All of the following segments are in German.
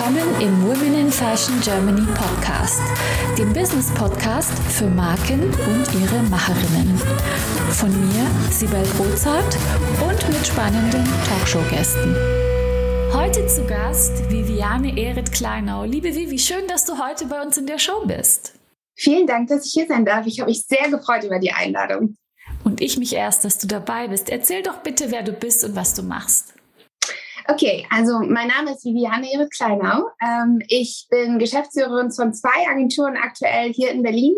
willkommen im Women in Fashion Germany Podcast, dem Business Podcast für Marken und ihre Macherinnen. Von mir, Sibel Rozart und mit spannenden Talkshow-Gästen. Heute zu Gast Viviane Ehret Kleinau. Liebe Vivi, schön, dass du heute bei uns in der Show bist. Vielen Dank, dass ich hier sein darf. Ich habe mich sehr gefreut über die Einladung. Und ich mich erst, dass du dabei bist. Erzähl doch bitte, wer du bist und was du machst. Okay, also mein Name ist Viviane Erit Kleinau. Ähm, ich bin Geschäftsführerin von zwei Agenturen aktuell hier in Berlin.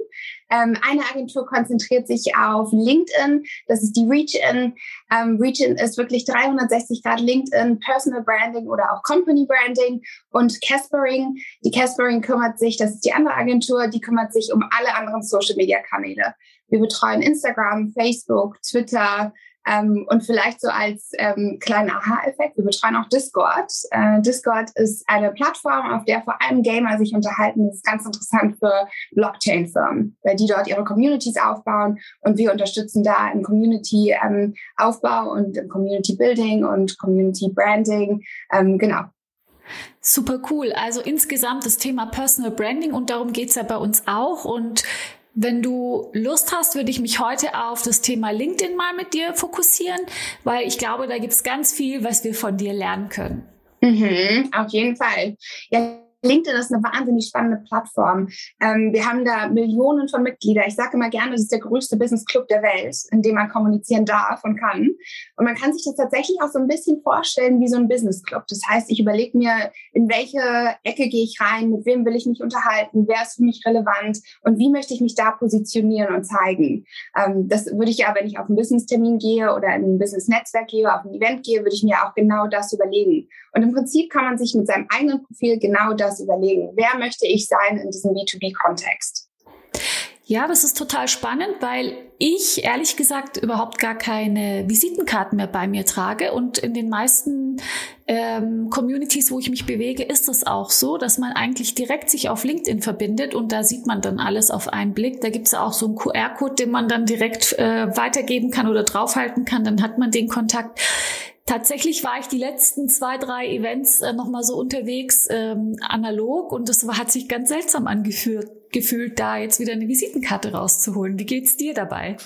Ähm, eine Agentur konzentriert sich auf LinkedIn, das ist die ReachIn. Ähm, ReachIn ist wirklich 360 Grad LinkedIn, Personal Branding oder auch Company Branding und Caspering. Die Caspering kümmert sich, das ist die andere Agentur, die kümmert sich um alle anderen Social Media Kanäle. Wir betreuen Instagram, Facebook, Twitter, ähm, und vielleicht so als ähm, kleinen Aha-Effekt, wir betreuen auch Discord. Äh, Discord ist eine Plattform, auf der vor allem Gamer sich unterhalten. Das ist ganz interessant für Blockchain-Firmen, weil die dort ihre Communities aufbauen und wir unterstützen da im Community-Aufbau ähm, und im Community-Building und Community-Branding. Ähm, genau. Super cool. Also insgesamt das Thema Personal Branding und darum geht's ja bei uns auch. Und wenn du Lust hast, würde ich mich heute auf das Thema LinkedIn mal mit dir fokussieren, weil ich glaube, da gibt es ganz viel, was wir von dir lernen können. Mhm, auf jeden Fall. Ja, LinkedIn ist eine wahnsinnig spannende Plattform. Ähm, wir haben da Millionen von Mitgliedern. Ich sage immer gerne, das ist der größte Business Club der Welt, in dem man kommunizieren darf und kann. Und man kann sich das tatsächlich auch so ein bisschen vorstellen wie so ein Business Club. Das heißt, ich überlege mir, in welche Ecke gehe ich rein, mit wem will ich mich unterhalten, wer ist für mich relevant und wie möchte ich mich da positionieren und zeigen. Ähm, das würde ich ja, wenn ich auf einen Business-Termin gehe oder in ein Business-Netzwerk gehe, auf ein Event gehe, würde ich mir auch genau das überlegen. Und im Prinzip kann man sich mit seinem eigenen Profil genau das überlegen. Wer möchte ich sein in diesem B2B-Kontext? Ja, das ist total spannend, weil ich ehrlich gesagt überhaupt gar keine Visitenkarten mehr bei mir trage. Und in den meisten ähm, Communities, wo ich mich bewege, ist es auch so, dass man eigentlich direkt sich auf LinkedIn verbindet und da sieht man dann alles auf einen Blick. Da gibt es ja auch so einen QR-Code, den man dann direkt äh, weitergeben kann oder draufhalten kann. Dann hat man den Kontakt. Tatsächlich war ich die letzten zwei, drei Events äh, nochmal so unterwegs, ähm, analog, und das hat sich ganz seltsam angefühlt, gefühlt, da jetzt wieder eine Visitenkarte rauszuholen. Wie geht's dir dabei?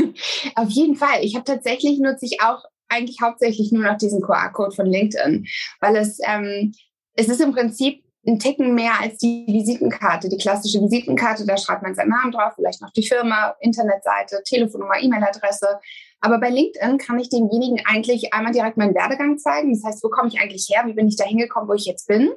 Auf jeden Fall. Ich habe tatsächlich nutze ich auch eigentlich hauptsächlich nur noch diesen QR-Code von LinkedIn, weil es ähm, es ist im Prinzip ein Ticken mehr als die Visitenkarte, die klassische Visitenkarte. Da schreibt man seinen Namen drauf, vielleicht noch die Firma, Internetseite, Telefonnummer, E-Mail-Adresse. Aber bei LinkedIn kann ich demjenigen eigentlich einmal direkt meinen Werdegang zeigen. Das heißt, wo komme ich eigentlich her? Wie bin ich da hingekommen, wo ich jetzt bin?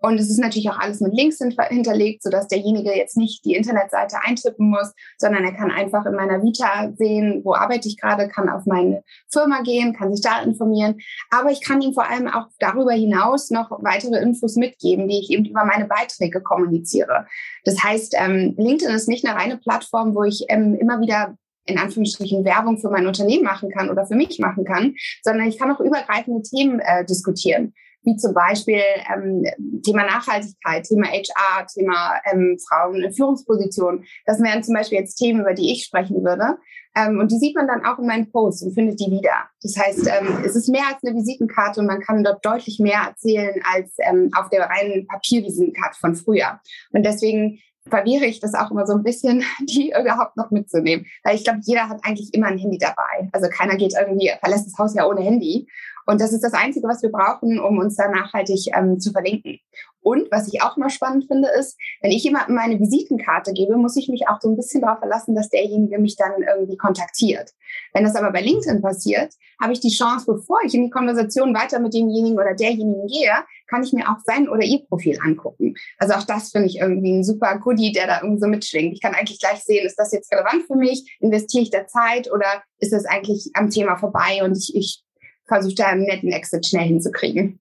Und es ist natürlich auch alles mit Links hinterlegt, sodass derjenige jetzt nicht die Internetseite eintippen muss, sondern er kann einfach in meiner Vita sehen, wo arbeite ich gerade, kann auf meine Firma gehen, kann sich da informieren. Aber ich kann ihm vor allem auch darüber hinaus noch weitere Infos mitgeben, die ich eben über meine Beiträge kommuniziere. Das heißt, ähm, LinkedIn ist nicht eine reine Plattform, wo ich ähm, immer wieder in Anführungsstrichen Werbung für mein Unternehmen machen kann oder für mich machen kann, sondern ich kann auch übergreifende Themen äh, diskutieren, wie zum Beispiel ähm, Thema Nachhaltigkeit, Thema HR, Thema ähm, Frauen in Führungspositionen. Das wären zum Beispiel jetzt Themen, über die ich sprechen würde. Ähm, und die sieht man dann auch in meinen Posts und findet die wieder. Das heißt, ähm, es ist mehr als eine Visitenkarte und man kann dort deutlich mehr erzählen als ähm, auf der reinen Papiervisitenkarte von früher. Und deswegen verwehre ich das auch immer so ein bisschen, die überhaupt noch mitzunehmen. Weil ich glaube, jeder hat eigentlich immer ein Handy dabei. Also keiner geht irgendwie, verlässt das Haus ja ohne Handy. Und das ist das Einzige, was wir brauchen, um uns da nachhaltig ähm, zu verlinken. Und was ich auch immer spannend finde, ist, wenn ich jemandem meine Visitenkarte gebe, muss ich mich auch so ein bisschen darauf verlassen, dass derjenige mich dann irgendwie kontaktiert. Wenn das aber bei LinkedIn passiert, habe ich die Chance, bevor ich in die Konversation weiter mit demjenigen oder derjenigen gehe, kann ich mir auch sein oder ihr Profil angucken. Also auch das finde ich irgendwie ein super Goodie, der da irgendwie so mitschwingt. Ich kann eigentlich gleich sehen, ist das jetzt relevant für mich? Investiere ich da Zeit oder ist das eigentlich am Thema vorbei und ich, ich versuche da einen netten Exit schnell hinzukriegen?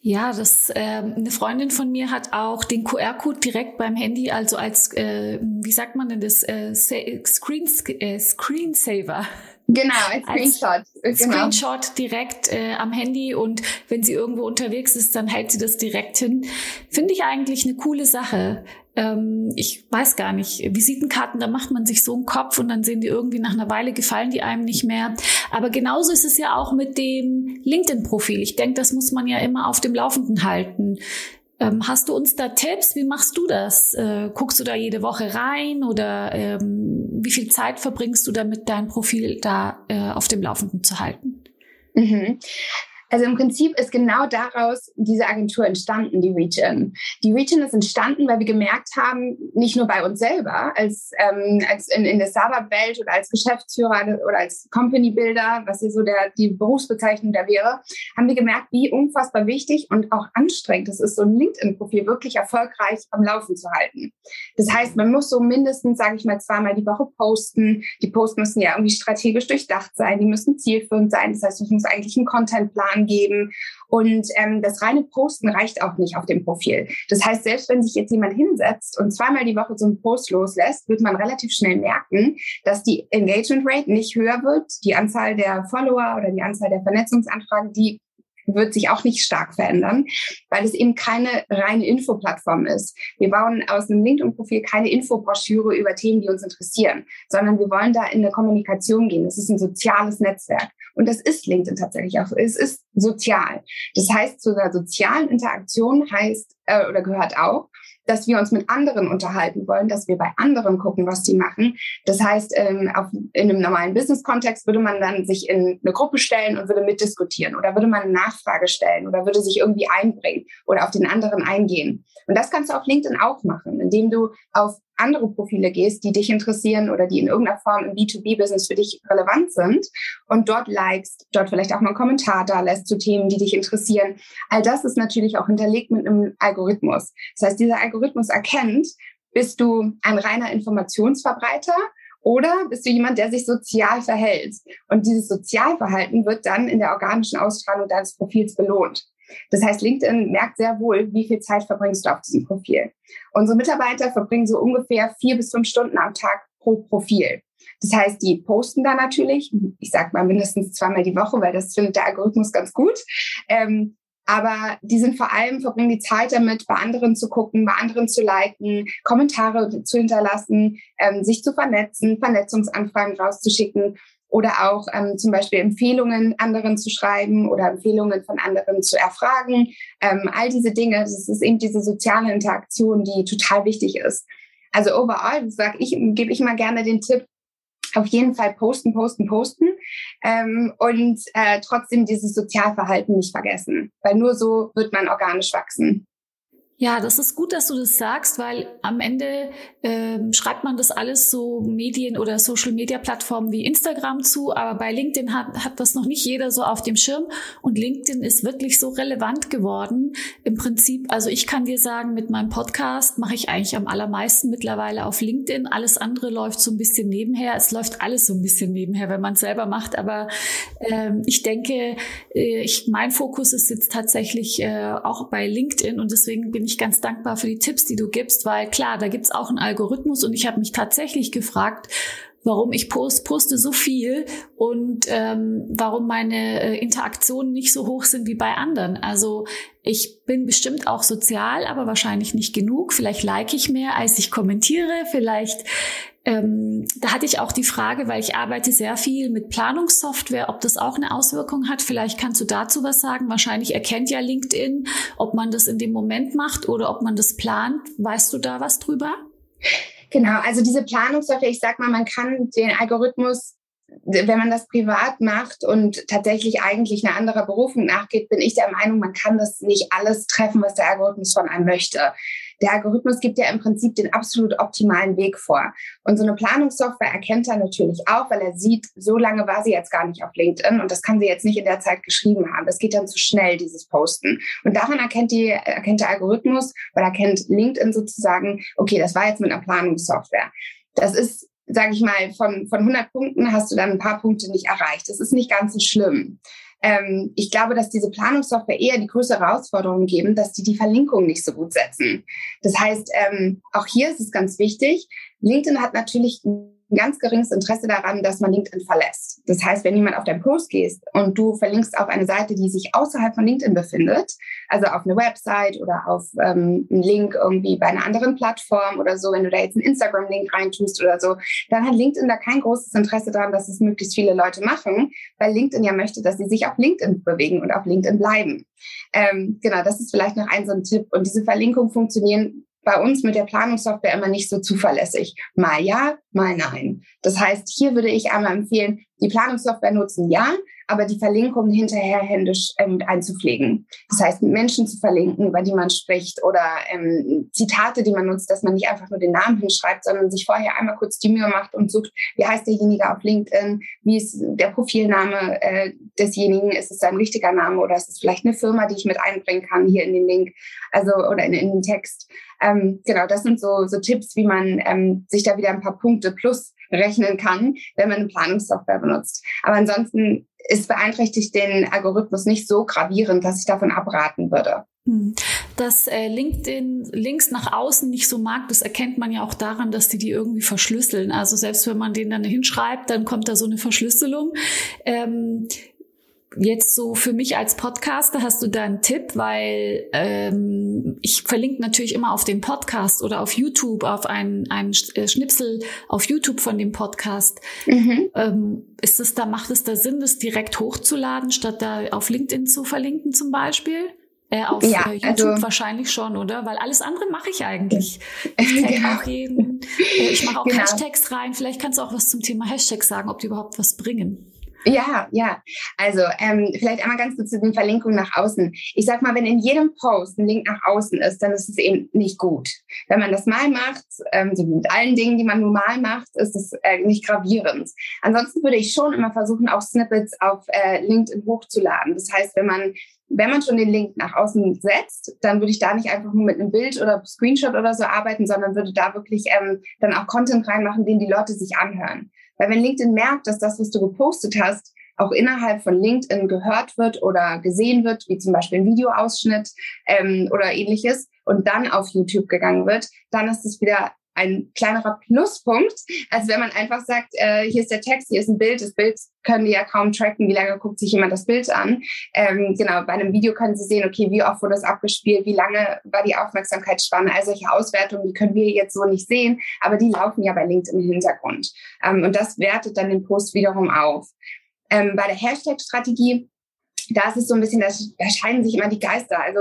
Ja, das äh, eine Freundin von mir hat auch den QR-Code direkt beim Handy, also als äh, wie sagt man denn das äh, Screen äh, Screensaver. Genau, als Screenshot. Als genau. Screenshot direkt äh, am Handy und wenn sie irgendwo unterwegs ist, dann hält sie das direkt hin. Finde ich eigentlich eine coole Sache ähm, ich weiß gar nicht, Visitenkarten, da macht man sich so einen Kopf und dann sehen die irgendwie nach einer Weile gefallen die einem nicht mehr. Aber genauso ist es ja auch mit dem LinkedIn-Profil. Ich denke, das muss man ja immer auf dem Laufenden halten. Ähm, hast du uns da Tipps? Wie machst du das? Äh, guckst du da jede Woche rein oder ähm, wie viel Zeit verbringst du damit, dein Profil da äh, auf dem Laufenden zu halten? Mhm. Also im Prinzip ist genau daraus diese Agentur entstanden, die Region. Die Region ist entstanden, weil wir gemerkt haben, nicht nur bei uns selber, als, ähm, als in, in der Startup-Welt oder als Geschäftsführer oder als Company-Builder, was hier so der, die Berufsbezeichnung da wäre, haben wir gemerkt, wie unfassbar wichtig und auch anstrengend es ist, so ein LinkedIn-Profil wirklich erfolgreich am Laufen zu halten. Das heißt, man muss so mindestens, sage ich mal, zweimal die Woche posten. Die Posts müssen ja irgendwie strategisch durchdacht sein, die müssen zielführend sein. Das heißt, es muss eigentlich einen Contentplan angeben. Und ähm, das reine Posten reicht auch nicht auf dem Profil. Das heißt, selbst wenn sich jetzt jemand hinsetzt und zweimal die Woche so einen Post loslässt, wird man relativ schnell merken, dass die Engagement Rate nicht höher wird, die Anzahl der Follower oder die Anzahl der Vernetzungsanfragen, die wird sich auch nicht stark verändern, weil es eben keine reine Infoplattform ist. Wir bauen aus einem LinkedIn-Profil keine Infobroschüre über Themen, die uns interessieren, sondern wir wollen da in eine Kommunikation gehen. Es ist ein soziales Netzwerk. Und das ist LinkedIn tatsächlich auch. Es ist sozial. Das heißt, zu einer sozialen Interaktion heißt äh, oder gehört auch, dass wir uns mit anderen unterhalten wollen, dass wir bei anderen gucken, was die machen. Das heißt, ähm, auf, in einem normalen Business-Kontext würde man dann sich in eine Gruppe stellen und würde mitdiskutieren oder würde man eine Nachfrage stellen oder würde sich irgendwie einbringen oder auf den anderen eingehen. Und das kannst du auf LinkedIn auch machen, indem du auf andere Profile gehst, die dich interessieren oder die in irgendeiner Form im B2B-Business für dich relevant sind und dort likest, dort vielleicht auch mal einen Kommentar da lässt zu Themen, die dich interessieren. All das ist natürlich auch hinterlegt mit einem Algorithmus. Das heißt, dieser Algorithmus erkennt, bist du ein reiner Informationsverbreiter oder bist du jemand, der sich sozial verhält? Und dieses Sozialverhalten wird dann in der organischen Ausstrahlung deines Profils belohnt. Das heißt, LinkedIn merkt sehr wohl, wie viel Zeit verbringst du auf diesem Profil. Unsere Mitarbeiter verbringen so ungefähr vier bis fünf Stunden am Tag pro Profil. Das heißt, die posten da natürlich, ich sag mal mindestens zweimal die Woche, weil das findet der Algorithmus ganz gut. Ähm, aber die sind vor allem, verbringen die Zeit damit, bei anderen zu gucken, bei anderen zu liken, Kommentare zu hinterlassen, ähm, sich zu vernetzen, Vernetzungsanfragen rauszuschicken oder auch ähm, zum Beispiel Empfehlungen anderen zu schreiben oder Empfehlungen von anderen zu erfragen. Ähm, all diese Dinge, das ist eben diese soziale Interaktion, die total wichtig ist. Also overall, sag ich, gebe ich mal gerne den Tipp, auf jeden Fall posten, posten, posten ähm, und äh, trotzdem dieses Sozialverhalten nicht vergessen, weil nur so wird man organisch wachsen. Ja, das ist gut, dass du das sagst, weil am Ende ähm, schreibt man das alles so Medien oder Social-Media-Plattformen wie Instagram zu, aber bei LinkedIn hat, hat das noch nicht jeder so auf dem Schirm und LinkedIn ist wirklich so relevant geworden. Im Prinzip, also ich kann dir sagen, mit meinem Podcast mache ich eigentlich am allermeisten mittlerweile auf LinkedIn. Alles andere läuft so ein bisschen nebenher. Es läuft alles so ein bisschen nebenher, wenn man es selber macht, aber ähm, ich denke, äh, ich, mein Fokus ist jetzt tatsächlich äh, auch bei LinkedIn und deswegen bin ich ganz dankbar für die Tipps, die du gibst, weil klar, da gibt's auch einen Algorithmus und ich habe mich tatsächlich gefragt, warum ich post, poste so viel und ähm, warum meine äh, Interaktionen nicht so hoch sind wie bei anderen. Also ich bin bestimmt auch sozial, aber wahrscheinlich nicht genug. Vielleicht like ich mehr, als ich kommentiere. Vielleicht ähm, da hatte ich auch die Frage, weil ich arbeite sehr viel mit Planungssoftware, ob das auch eine Auswirkung hat. Vielleicht kannst du dazu was sagen. Wahrscheinlich erkennt ja LinkedIn, ob man das in dem Moment macht oder ob man das plant. Weißt du da was drüber? Genau, also diese Planungssoftware, ich sag mal, man kann den Algorithmus wenn man das privat macht und tatsächlich eigentlich eine andere Berufung nachgeht, bin ich der Meinung, man kann das nicht alles treffen, was der Algorithmus von einem möchte. Der Algorithmus gibt ja im Prinzip den absolut optimalen Weg vor. Und so eine Planungssoftware erkennt er natürlich auch, weil er sieht, so lange war sie jetzt gar nicht auf LinkedIn und das kann sie jetzt nicht in der Zeit geschrieben haben. Das geht dann zu schnell, dieses Posten. Und daran erkennt, die, erkennt der Algorithmus oder erkennt LinkedIn sozusagen, okay, das war jetzt mit einer Planungssoftware. Das ist sage ich mal, von, von 100 Punkten hast du dann ein paar Punkte nicht erreicht. Das ist nicht ganz so schlimm. Ähm, ich glaube, dass diese Planungssoftware eher die größere Herausforderung geben, dass die die Verlinkung nicht so gut setzen. Das heißt, ähm, auch hier ist es ganz wichtig. LinkedIn hat natürlich ganz geringes Interesse daran, dass man LinkedIn verlässt. Das heißt, wenn jemand auf deinen Post gehst und du verlinkst auf eine Seite, die sich außerhalb von LinkedIn befindet, also auf eine Website oder auf ähm, einen Link irgendwie bei einer anderen Plattform oder so, wenn du da jetzt einen Instagram-Link reintust oder so, dann hat LinkedIn da kein großes Interesse daran, dass es möglichst viele Leute machen, weil LinkedIn ja möchte, dass sie sich auf LinkedIn bewegen und auf LinkedIn bleiben. Ähm, genau, das ist vielleicht noch ein so ein Tipp. Und diese Verlinkungen funktionieren bei uns mit der Planungssoftware immer nicht so zuverlässig. Mal ja, mal nein. Das heißt, hier würde ich einmal empfehlen, die Planungssoftware nutzen, ja, aber die Verlinkungen hinterher händisch ähm, einzupflegen. Das heißt, Menschen zu verlinken, über die man spricht oder ähm, Zitate, die man nutzt, dass man nicht einfach nur den Namen hinschreibt, sondern sich vorher einmal kurz die Mühe macht und sucht, wie heißt derjenige auf LinkedIn, wie ist der Profilname äh, desjenigen, ist es sein richtiger Name oder ist es vielleicht eine Firma, die ich mit einbringen kann hier in den Link, also oder in, in den Text. Ähm, genau, das sind so, so Tipps, wie man ähm, sich da wieder ein paar Punkte plus rechnen kann, wenn man eine Planungssoftware benutzt. Aber ansonsten ist beeinträchtigt den Algorithmus nicht so gravierend, dass ich davon abraten würde. Hm. Dass äh, LinkedIn Links nach außen nicht so mag, das erkennt man ja auch daran, dass die die irgendwie verschlüsseln. Also selbst wenn man den dann hinschreibt, dann kommt da so eine Verschlüsselung. Ähm, jetzt so für mich als Podcaster hast du da einen Tipp, weil ähm, ich verlinke natürlich immer auf den Podcast oder auf YouTube, auf einen, einen äh, Schnipsel auf YouTube von dem Podcast. Mhm. Ähm, ist es da, macht es da Sinn, das direkt hochzuladen, statt da auf LinkedIn zu verlinken zum Beispiel? Äh, auf ja, äh, YouTube also, wahrscheinlich schon, oder? Weil alles andere mache ich eigentlich. Ich tagge genau. auch jeden. Äh, ich mache auch genau. Hashtags rein. Vielleicht kannst du auch was zum Thema Hashtags sagen, ob die überhaupt was bringen. Ja, ja. Also ähm, vielleicht einmal ganz kurz zu den Verlinkungen nach außen. Ich sag mal, wenn in jedem Post ein Link nach außen ist, dann ist es eben nicht gut. Wenn man das mal macht, ähm, so wie mit allen Dingen, die man normal macht, ist es äh, nicht gravierend. Ansonsten würde ich schon immer versuchen, auch Snippets auf äh, LinkedIn hochzuladen. Das heißt, wenn man wenn man schon den Link nach außen setzt, dann würde ich da nicht einfach nur mit einem Bild oder Screenshot oder so arbeiten, sondern würde da wirklich ähm, dann auch Content reinmachen, den die Leute sich anhören. Weil wenn LinkedIn merkt, dass das, was du gepostet hast, auch innerhalb von LinkedIn gehört wird oder gesehen wird, wie zum Beispiel ein Videoausschnitt ähm, oder ähnliches, und dann auf YouTube gegangen wird, dann ist es wieder ein kleinerer Pluspunkt, als wenn man einfach sagt, äh, hier ist der Text, hier ist ein Bild. Das Bild können die ja kaum tracken, wie lange guckt sich jemand das Bild an. Ähm, genau, bei einem Video können sie sehen, okay, wie oft wurde das abgespielt, wie lange war die Aufmerksamkeitsspanne. All solche Auswertungen, die können wir jetzt so nicht sehen, aber die laufen ja bei LinkedIn im Hintergrund. Ähm, und das wertet dann den Post wiederum auf. Ähm, bei der Hashtag-Strategie, da ist es so ein bisschen, da scheiden sich immer die Geister. Also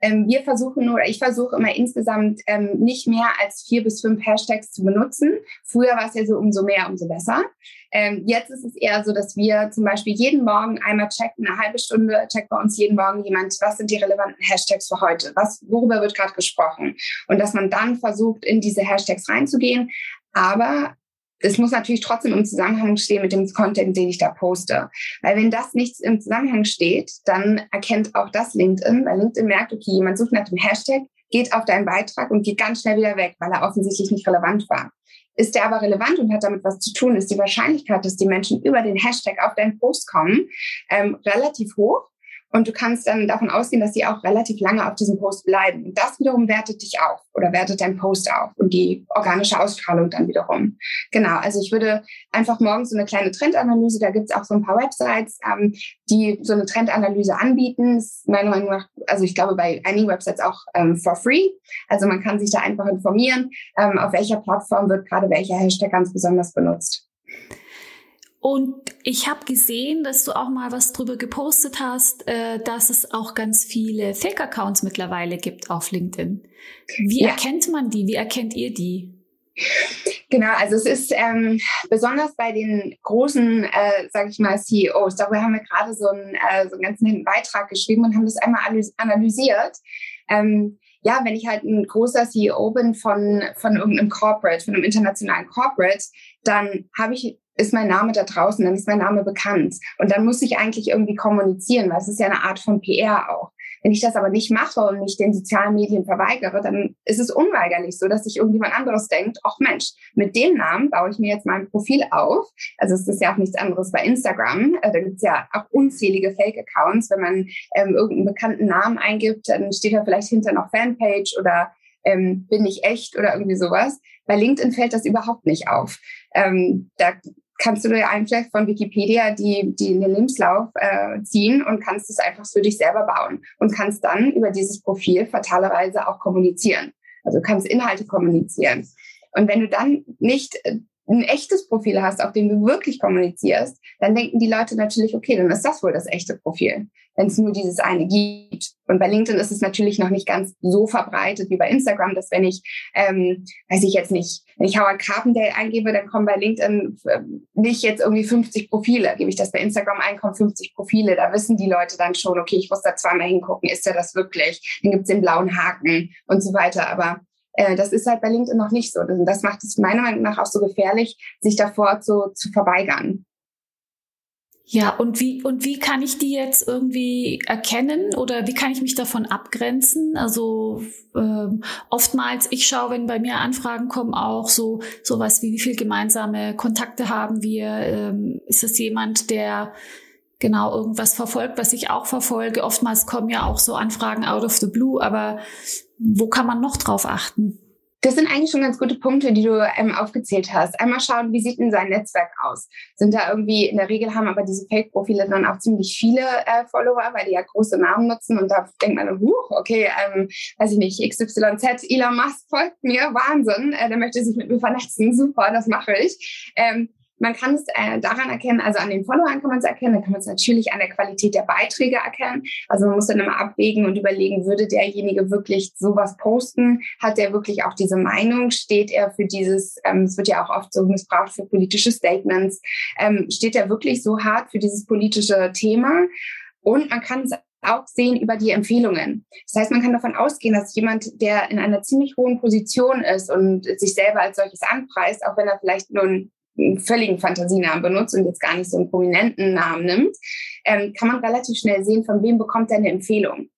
ähm, wir versuchen oder ich versuche immer insgesamt ähm, nicht mehr als vier bis fünf Hashtags zu benutzen. Früher war es ja so, umso mehr, umso besser. Ähm, jetzt ist es eher so, dass wir zum Beispiel jeden Morgen einmal checken, eine halbe Stunde checkt bei uns jeden Morgen jemand, was sind die relevanten Hashtags für heute? Was, worüber wird gerade gesprochen? Und dass man dann versucht, in diese Hashtags reinzugehen. Aber es muss natürlich trotzdem im Zusammenhang stehen mit dem Content, den ich da poste. Weil wenn das nichts im Zusammenhang steht, dann erkennt auch das LinkedIn, weil LinkedIn merkt, okay, jemand sucht nach dem Hashtag, geht auf deinen Beitrag und geht ganz schnell wieder weg, weil er offensichtlich nicht relevant war. Ist der aber relevant und hat damit was zu tun, ist die Wahrscheinlichkeit, dass die Menschen über den Hashtag auf deinen Post kommen, ähm, relativ hoch. Und du kannst dann davon ausgehen, dass sie auch relativ lange auf diesem Post bleiben. Und das wiederum wertet dich auf oder wertet dein Post auf und die organische Ausstrahlung dann wiederum. Genau, also ich würde einfach morgens so eine kleine Trendanalyse, da gibt es auch so ein paar Websites, ähm, die so eine Trendanalyse anbieten. Meiner Meinung nach, also ich glaube bei einigen Websites auch ähm, for free. Also man kann sich da einfach informieren, ähm, auf welcher Plattform wird gerade welcher Hashtag ganz besonders benutzt. Und ich habe gesehen, dass du auch mal was drüber gepostet hast, äh, dass es auch ganz viele Fake-Accounts mittlerweile gibt auf LinkedIn. Wie ja. erkennt man die? Wie erkennt ihr die? Genau, also es ist ähm, besonders bei den großen, äh, sage ich mal, CEOs. Darüber haben wir gerade so einen, äh, so einen ganzen Beitrag geschrieben und haben das einmal analysiert. Ähm, ja, wenn ich halt ein großer CEO bin von, von irgendeinem Corporate, von einem internationalen Corporate, dann habe ich ist mein Name da draußen, dann ist mein Name bekannt. Und dann muss ich eigentlich irgendwie kommunizieren, weil es ist ja eine Art von PR auch. Wenn ich das aber nicht mache und mich den sozialen Medien verweigere, dann ist es unweigerlich so, dass sich irgendjemand anderes denkt, ach Mensch, mit dem Namen baue ich mir jetzt mein Profil auf. Also es ist ja auch nichts anderes bei Instagram. Äh, da gibt es ja auch unzählige Fake-Accounts. Wenn man ähm, irgendeinen bekannten Namen eingibt, dann steht da vielleicht hinter noch Fanpage oder ähm, bin ich echt oder irgendwie sowas. Bei LinkedIn fällt das überhaupt nicht auf. Ähm, da kannst du dir einfach von Wikipedia die, die in den Lebenslauf äh, ziehen und kannst es einfach für dich selber bauen und kannst dann über dieses Profil fatalerweise auch kommunizieren. Also kannst Inhalte kommunizieren. Und wenn du dann nicht äh, ein echtes Profil hast, auf dem du wirklich kommunizierst, dann denken die Leute natürlich, okay, dann ist das wohl das echte Profil, wenn es nur dieses eine gibt. Und bei LinkedIn ist es natürlich noch nicht ganz so verbreitet wie bei Instagram, dass wenn ich, ähm, weiß ich jetzt nicht, wenn ich Howard Carpendale eingebe, dann kommen bei LinkedIn äh, nicht jetzt irgendwie 50 Profile. Gebe ich das bei Instagram ein, kommen 50 Profile. Da wissen die Leute dann schon, okay, ich muss da zweimal hingucken, ist der das wirklich? Dann gibt's den blauen Haken und so weiter. Aber das ist halt bei LinkedIn noch nicht so. Das macht es meiner Meinung nach auch so gefährlich, sich davor zu, zu verweigern. Ja, und wie, und wie kann ich die jetzt irgendwie erkennen oder wie kann ich mich davon abgrenzen? Also ähm, oftmals, ich schaue, wenn bei mir Anfragen kommen, auch so sowas wie, wie viel gemeinsame Kontakte haben wir? Ähm, ist es jemand, der genau irgendwas verfolgt, was ich auch verfolge? Oftmals kommen ja auch so Anfragen out of the blue, aber wo kann man noch drauf achten? Das sind eigentlich schon ganz gute Punkte, die du ähm, aufgezählt hast. Einmal schauen, wie sieht denn sein Netzwerk aus? Sind da irgendwie, in der Regel haben aber diese Fake-Profile dann auch ziemlich viele äh, Follower, weil die ja große Namen nutzen und da denkt man, huh, okay, ähm, weiß ich nicht, XYZ, Elon Musk folgt mir, Wahnsinn, äh, der möchte sich mit mir vernetzen, super, das mache ich. Ähm, man kann es äh, daran erkennen, also an den Followern kann man es erkennen, dann kann man es natürlich an der Qualität der Beiträge erkennen. Also man muss dann immer abwägen und überlegen, würde derjenige wirklich sowas posten? Hat der wirklich auch diese Meinung? Steht er für dieses, ähm, es wird ja auch oft so missbraucht für politische Statements, ähm, steht er wirklich so hart für dieses politische Thema? Und man kann es auch sehen über die Empfehlungen. Das heißt, man kann davon ausgehen, dass jemand, der in einer ziemlich hohen Position ist und sich selber als solches anpreist, auch wenn er vielleicht nur ein einen völligen Fantasienamen benutzt und jetzt gar nicht so einen prominenten Namen nimmt, ähm, kann man relativ schnell sehen, von wem bekommt er eine Empfehlung.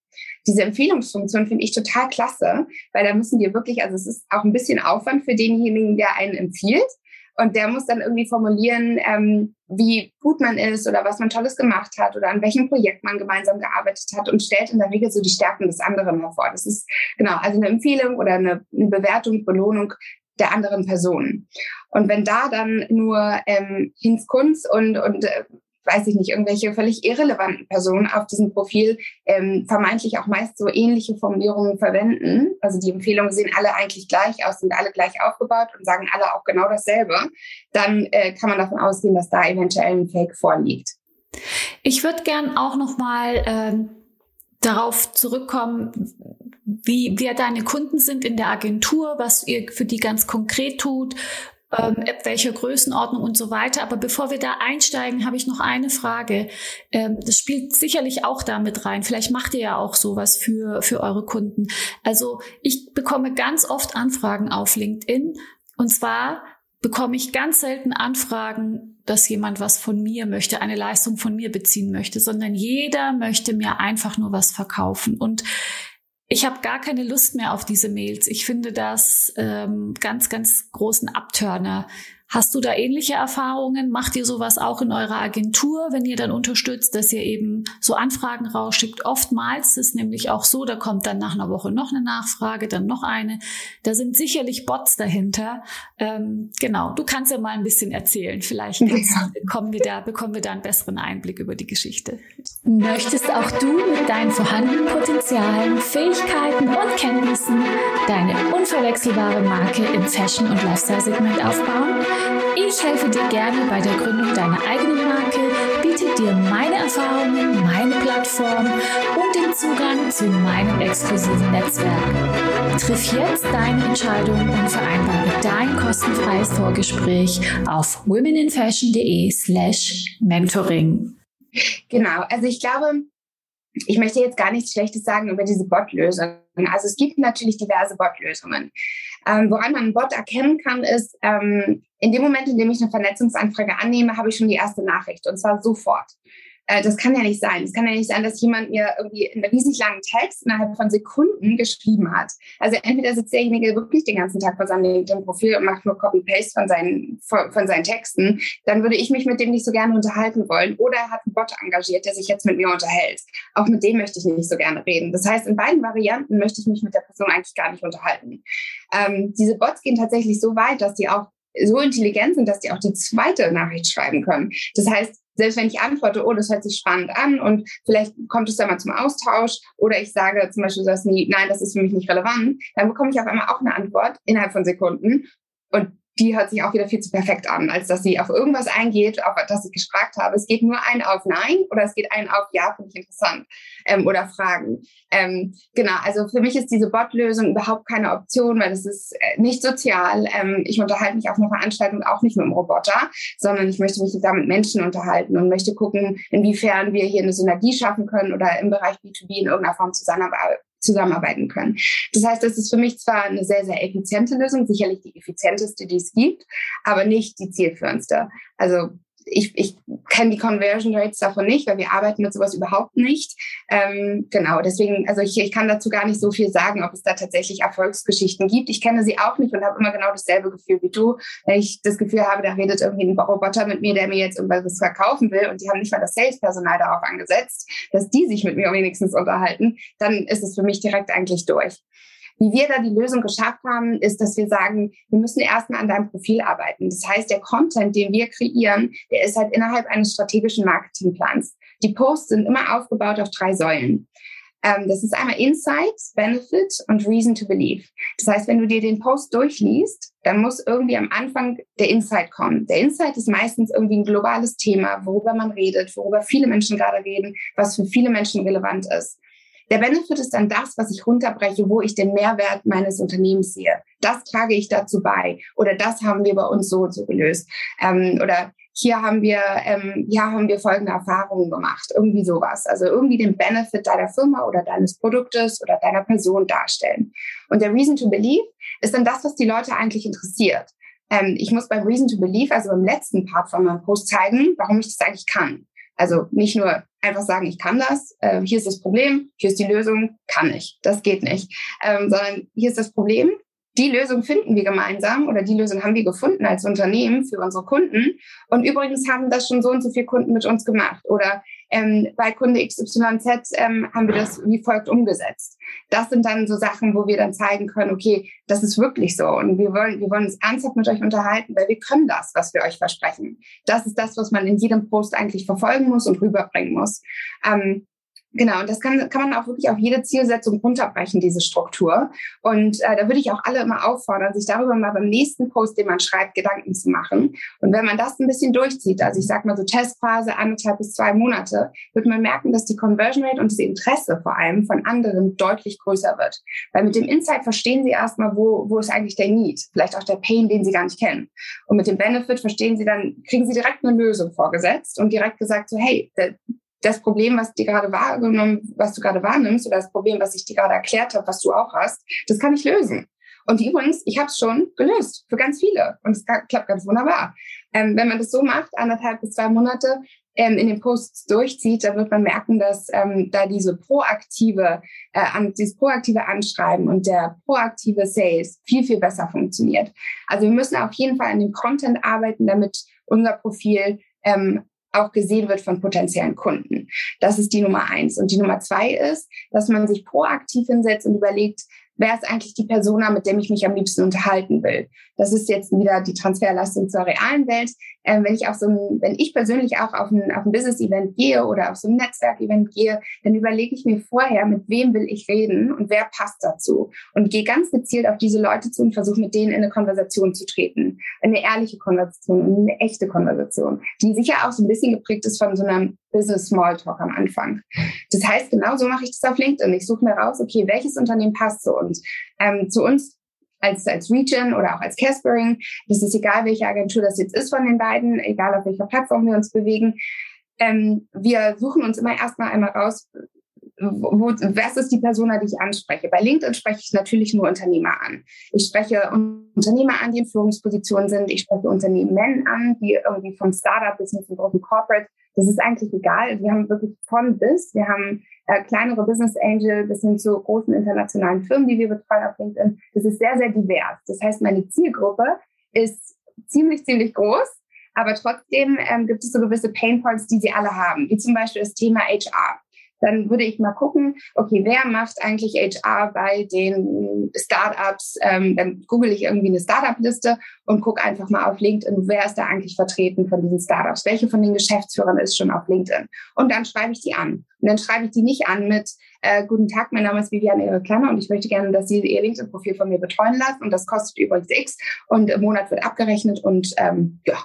Diese Empfehlungsfunktion finde ich total klasse, weil da müssen wir wirklich, also es ist auch ein bisschen Aufwand für denjenigen, der einen empfiehlt. Und der muss dann irgendwie formulieren, ähm, wie gut man ist oder was man Tolles gemacht hat oder an welchem Projekt man gemeinsam gearbeitet hat und stellt in der Regel so die Stärken des anderen hervor. Das ist genau, also eine Empfehlung oder eine, eine Bewertung, Belohnung der anderen Person. Und wenn da dann nur ähm, Hinz Kunz und, und äh, weiß ich nicht, irgendwelche völlig irrelevanten Personen auf diesem Profil ähm, vermeintlich auch meist so ähnliche Formulierungen verwenden. Also die Empfehlungen sehen alle eigentlich gleich aus, sind alle gleich aufgebaut und sagen alle auch genau dasselbe. Dann äh, kann man davon ausgehen, dass da eventuell ein Fake vorliegt. Ich würde gern auch noch mal ähm, darauf zurückkommen, wie wer deine Kunden sind in der Agentur, was ihr für die ganz konkret tut, ähm, welcher Größenordnung und so weiter. Aber bevor wir da einsteigen, habe ich noch eine Frage. Ähm, das spielt sicherlich auch damit rein. Vielleicht macht ihr ja auch sowas für, für eure Kunden. Also ich bekomme ganz oft Anfragen auf LinkedIn und zwar bekomme ich ganz selten Anfragen, dass jemand was von mir möchte, eine Leistung von mir beziehen möchte, sondern jeder möchte mir einfach nur was verkaufen. Und ich habe gar keine Lust mehr auf diese Mails. Ich finde das ähm, ganz, ganz großen Abturner. Hast du da ähnliche Erfahrungen? Macht ihr sowas auch in eurer Agentur, wenn ihr dann unterstützt, dass ihr eben so Anfragen rausschickt? Oftmals ist nämlich auch so, da kommt dann nach einer Woche noch eine Nachfrage, dann noch eine. Da sind sicherlich Bots dahinter. Ähm, genau, du kannst ja mal ein bisschen erzählen. Vielleicht bekommen wir, da, bekommen wir da einen besseren Einblick über die Geschichte. Möchtest auch du mit deinen vorhandenen Potenzialen, Fähigkeiten und Kenntnissen deine unverwechselbare Marke im Fashion- und Lifestyle-Segment aufbauen? Ich helfe dir gerne bei der Gründung deiner eigenen Marke, biete dir meine Erfahrungen, meine Plattform und den Zugang zu meinem exklusiven Netzwerk. Triff jetzt deine Entscheidung und vereinbare dein kostenfreies Vorgespräch auf womeninfashion.de slash mentoring. Genau, also ich glaube, ich möchte jetzt gar nichts Schlechtes sagen über diese Bot-Lösung. Also es gibt natürlich diverse Bot-Lösungen. Ähm, woran man einen Bot erkennen kann, ist, ähm, in dem Moment, in dem ich eine Vernetzungsanfrage annehme, habe ich schon die erste Nachricht und zwar sofort. Äh, das kann ja nicht sein. Es kann ja nicht sein, dass jemand mir irgendwie einen riesig langen Text innerhalb von Sekunden geschrieben hat. Also entweder sitzt derjenige wirklich den ganzen Tag vor seinem LinkedIn-Profil und macht nur Copy-Paste von seinen, von, von, seinen Texten, dann würde ich mich mit dem nicht so gerne unterhalten wollen. Oder er hat einen Bot engagiert, der sich jetzt mit mir unterhält. Auch mit dem möchte ich nicht so gerne reden. Das heißt, in beiden Varianten möchte ich mich mit der Person eigentlich gar nicht unterhalten. Ähm, diese Bots gehen tatsächlich so weit, dass die auch so intelligent sind, dass die auch die zweite Nachricht schreiben können. Das heißt, selbst wenn ich antworte, oh, das hört sich spannend an und vielleicht kommt es dann mal zum Austausch oder ich sage zum Beispiel nie, nein, das ist für mich nicht relevant, dann bekomme ich auf einmal auch eine Antwort innerhalb von Sekunden und die hört sich auch wieder viel zu perfekt an, als dass sie auf irgendwas eingeht, auf das ich gefragt habe. Es geht nur ein auf Nein oder es geht ein auf Ja, finde ich interessant ähm, oder Fragen. Ähm, genau, also für mich ist diese Bot-Lösung überhaupt keine Option, weil das ist äh, nicht sozial. Ähm, ich unterhalte mich auf einer Veranstaltung auch nicht mit einem Roboter, sondern ich möchte mich da mit Menschen unterhalten und möchte gucken, inwiefern wir hier eine Synergie schaffen können oder im Bereich B2B in irgendeiner Form zusammenarbeiten zusammenarbeiten können. Das heißt, das ist für mich zwar eine sehr, sehr effiziente Lösung, sicherlich die effizienteste, die es gibt, aber nicht die zielführendste. Also ich, ich kenne die Conversion Rates davon nicht, weil wir arbeiten mit sowas überhaupt nicht. Ähm, genau, deswegen, also ich, ich kann dazu gar nicht so viel sagen, ob es da tatsächlich Erfolgsgeschichten gibt. Ich kenne sie auch nicht und habe immer genau dasselbe Gefühl wie du. Wenn ich das Gefühl habe, da redet irgendwie ein Roboter mit mir, der mir jetzt irgendwas verkaufen will und die haben nicht mal das Salespersonal darauf angesetzt, dass die sich mit mir wenigstens unterhalten, dann ist es für mich direkt eigentlich durch. Wie wir da die Lösung geschafft haben, ist, dass wir sagen, wir müssen erstmal an deinem Profil arbeiten. Das heißt, der Content, den wir kreieren, der ist halt innerhalb eines strategischen Marketingplans. Die Posts sind immer aufgebaut auf drei Säulen. Ähm, das ist einmal Insights, Benefit und Reason to Believe. Das heißt, wenn du dir den Post durchliest, dann muss irgendwie am Anfang der Insight kommen. Der Insight ist meistens irgendwie ein globales Thema, worüber man redet, worüber viele Menschen gerade reden, was für viele Menschen relevant ist. Der Benefit ist dann das, was ich runterbreche, wo ich den Mehrwert meines Unternehmens sehe. Das trage ich dazu bei. Oder das haben wir bei uns so und so gelöst. Ähm, oder hier haben wir, ähm, hier haben wir folgende Erfahrungen gemacht. Irgendwie sowas. Also irgendwie den Benefit deiner Firma oder deines Produktes oder deiner Person darstellen. Und der Reason to Believe ist dann das, was die Leute eigentlich interessiert. Ähm, ich muss beim Reason to Believe, also im letzten Part von meinem Post zeigen, warum ich das eigentlich kann. Also nicht nur einfach sagen, ich kann das, äh, hier ist das Problem, hier ist die Lösung, kann ich. Das geht nicht. Ähm, sondern hier ist das Problem, die Lösung finden wir gemeinsam oder die Lösung haben wir gefunden als Unternehmen für unsere Kunden. Und übrigens haben das schon so und so viele Kunden mit uns gemacht. Oder ähm, bei Kunde XYZ ähm, haben wir das wie folgt umgesetzt. Das sind dann so Sachen, wo wir dann zeigen können, okay, das ist wirklich so und wir wollen, wir wollen uns ernsthaft mit euch unterhalten, weil wir können das, was wir euch versprechen. Das ist das, was man in jedem Post eigentlich verfolgen muss und rüberbringen muss. Ähm, Genau, und das kann, kann man auch wirklich auf jede Zielsetzung runterbrechen, diese Struktur. Und äh, da würde ich auch alle immer auffordern, sich darüber mal beim nächsten Post, den man schreibt, Gedanken zu machen. Und wenn man das ein bisschen durchzieht, also ich sage mal so Testphase, anderthalb bis zwei Monate, wird man merken, dass die Conversion Rate und das Interesse vor allem von anderen deutlich größer wird. Weil mit dem Insight verstehen sie erstmal, wo, wo ist eigentlich der Need, vielleicht auch der Pain, den sie gar nicht kennen. Und mit dem Benefit verstehen sie dann, kriegen sie direkt eine Lösung vorgesetzt und direkt gesagt so, hey, das Problem, was dir gerade wahrgenommen, was du gerade wahrnimmst, oder das Problem, was ich dir gerade erklärt habe, was du auch hast, das kann ich lösen. Und übrigens, ich habe es schon gelöst für ganz viele und es klappt ganz wunderbar. Ähm, wenn man das so macht, anderthalb bis zwei Monate ähm, in den Posts durchzieht, dann wird man merken, dass ähm, da diese proaktive, äh, an, dieses proaktive Anschreiben und der proaktive Sales viel, viel besser funktioniert. Also wir müssen auf jeden Fall an dem Content arbeiten, damit unser Profil ähm, auch gesehen wird von potenziellen Kunden. Das ist die Nummer eins. Und die Nummer zwei ist, dass man sich proaktiv hinsetzt und überlegt, wer ist eigentlich die Persona, mit dem ich mich am liebsten unterhalten will. Das ist jetzt wieder die Transferleistung zur realen Welt. Ähm, wenn ich auf so ein, wenn ich persönlich auch auf ein, auf ein Business-Event gehe oder auf so ein Netzwerk-Event gehe, dann überlege ich mir vorher, mit wem will ich reden und wer passt dazu. Und gehe ganz gezielt auf diese Leute zu und versuche mit denen in eine Konversation zu treten. Eine ehrliche Konversation, eine echte Konversation, die sicher auch so ein bisschen geprägt ist von so einem Business Smalltalk am Anfang. Das heißt, genau so mache ich das auf LinkedIn. Ich suche mir raus, okay, welches Unternehmen passt zu uns? Ähm, zu uns als, als Region oder auch als Caspering. Das ist egal, welche Agentur das jetzt ist von den beiden, egal auf welcher Plattform wir uns bewegen. Ähm, wir suchen uns immer erstmal einmal raus, wo, was ist die Persona, die ich anspreche? Bei LinkedIn spreche ich natürlich nur Unternehmer an. Ich spreche Unternehmer an, die in Führungspositionen sind. Ich spreche Unternehmen an, die irgendwie vom Startup bis hin zum großen Corporate. Das ist eigentlich egal. Wir haben wirklich von bis. Wir haben äh, kleinere Business Angel bis hin zu großen internationalen Firmen, die wir betreuen auf LinkedIn. Das ist sehr, sehr divers. Das heißt, meine Zielgruppe ist ziemlich, ziemlich groß. Aber trotzdem ähm, gibt es so gewisse Pain Points, die sie alle haben, wie zum Beispiel das Thema HR. Dann würde ich mal gucken, okay, wer macht eigentlich HR bei den Startups? Ähm, dann google ich irgendwie eine Startup-Liste und gucke einfach mal auf LinkedIn, wer ist da eigentlich vertreten von diesen Startups? Welche von den Geschäftsführern ist schon auf LinkedIn? Und dann schreibe ich die an. Und dann schreibe ich die nicht an mit, äh, guten Tag, mein Name ist Viviane Ihre Klammer und ich möchte gerne, dass Sie Ihr LinkedIn-Profil von mir betreuen lassen und das kostet übrigens X und im Monat wird abgerechnet und ähm, ja,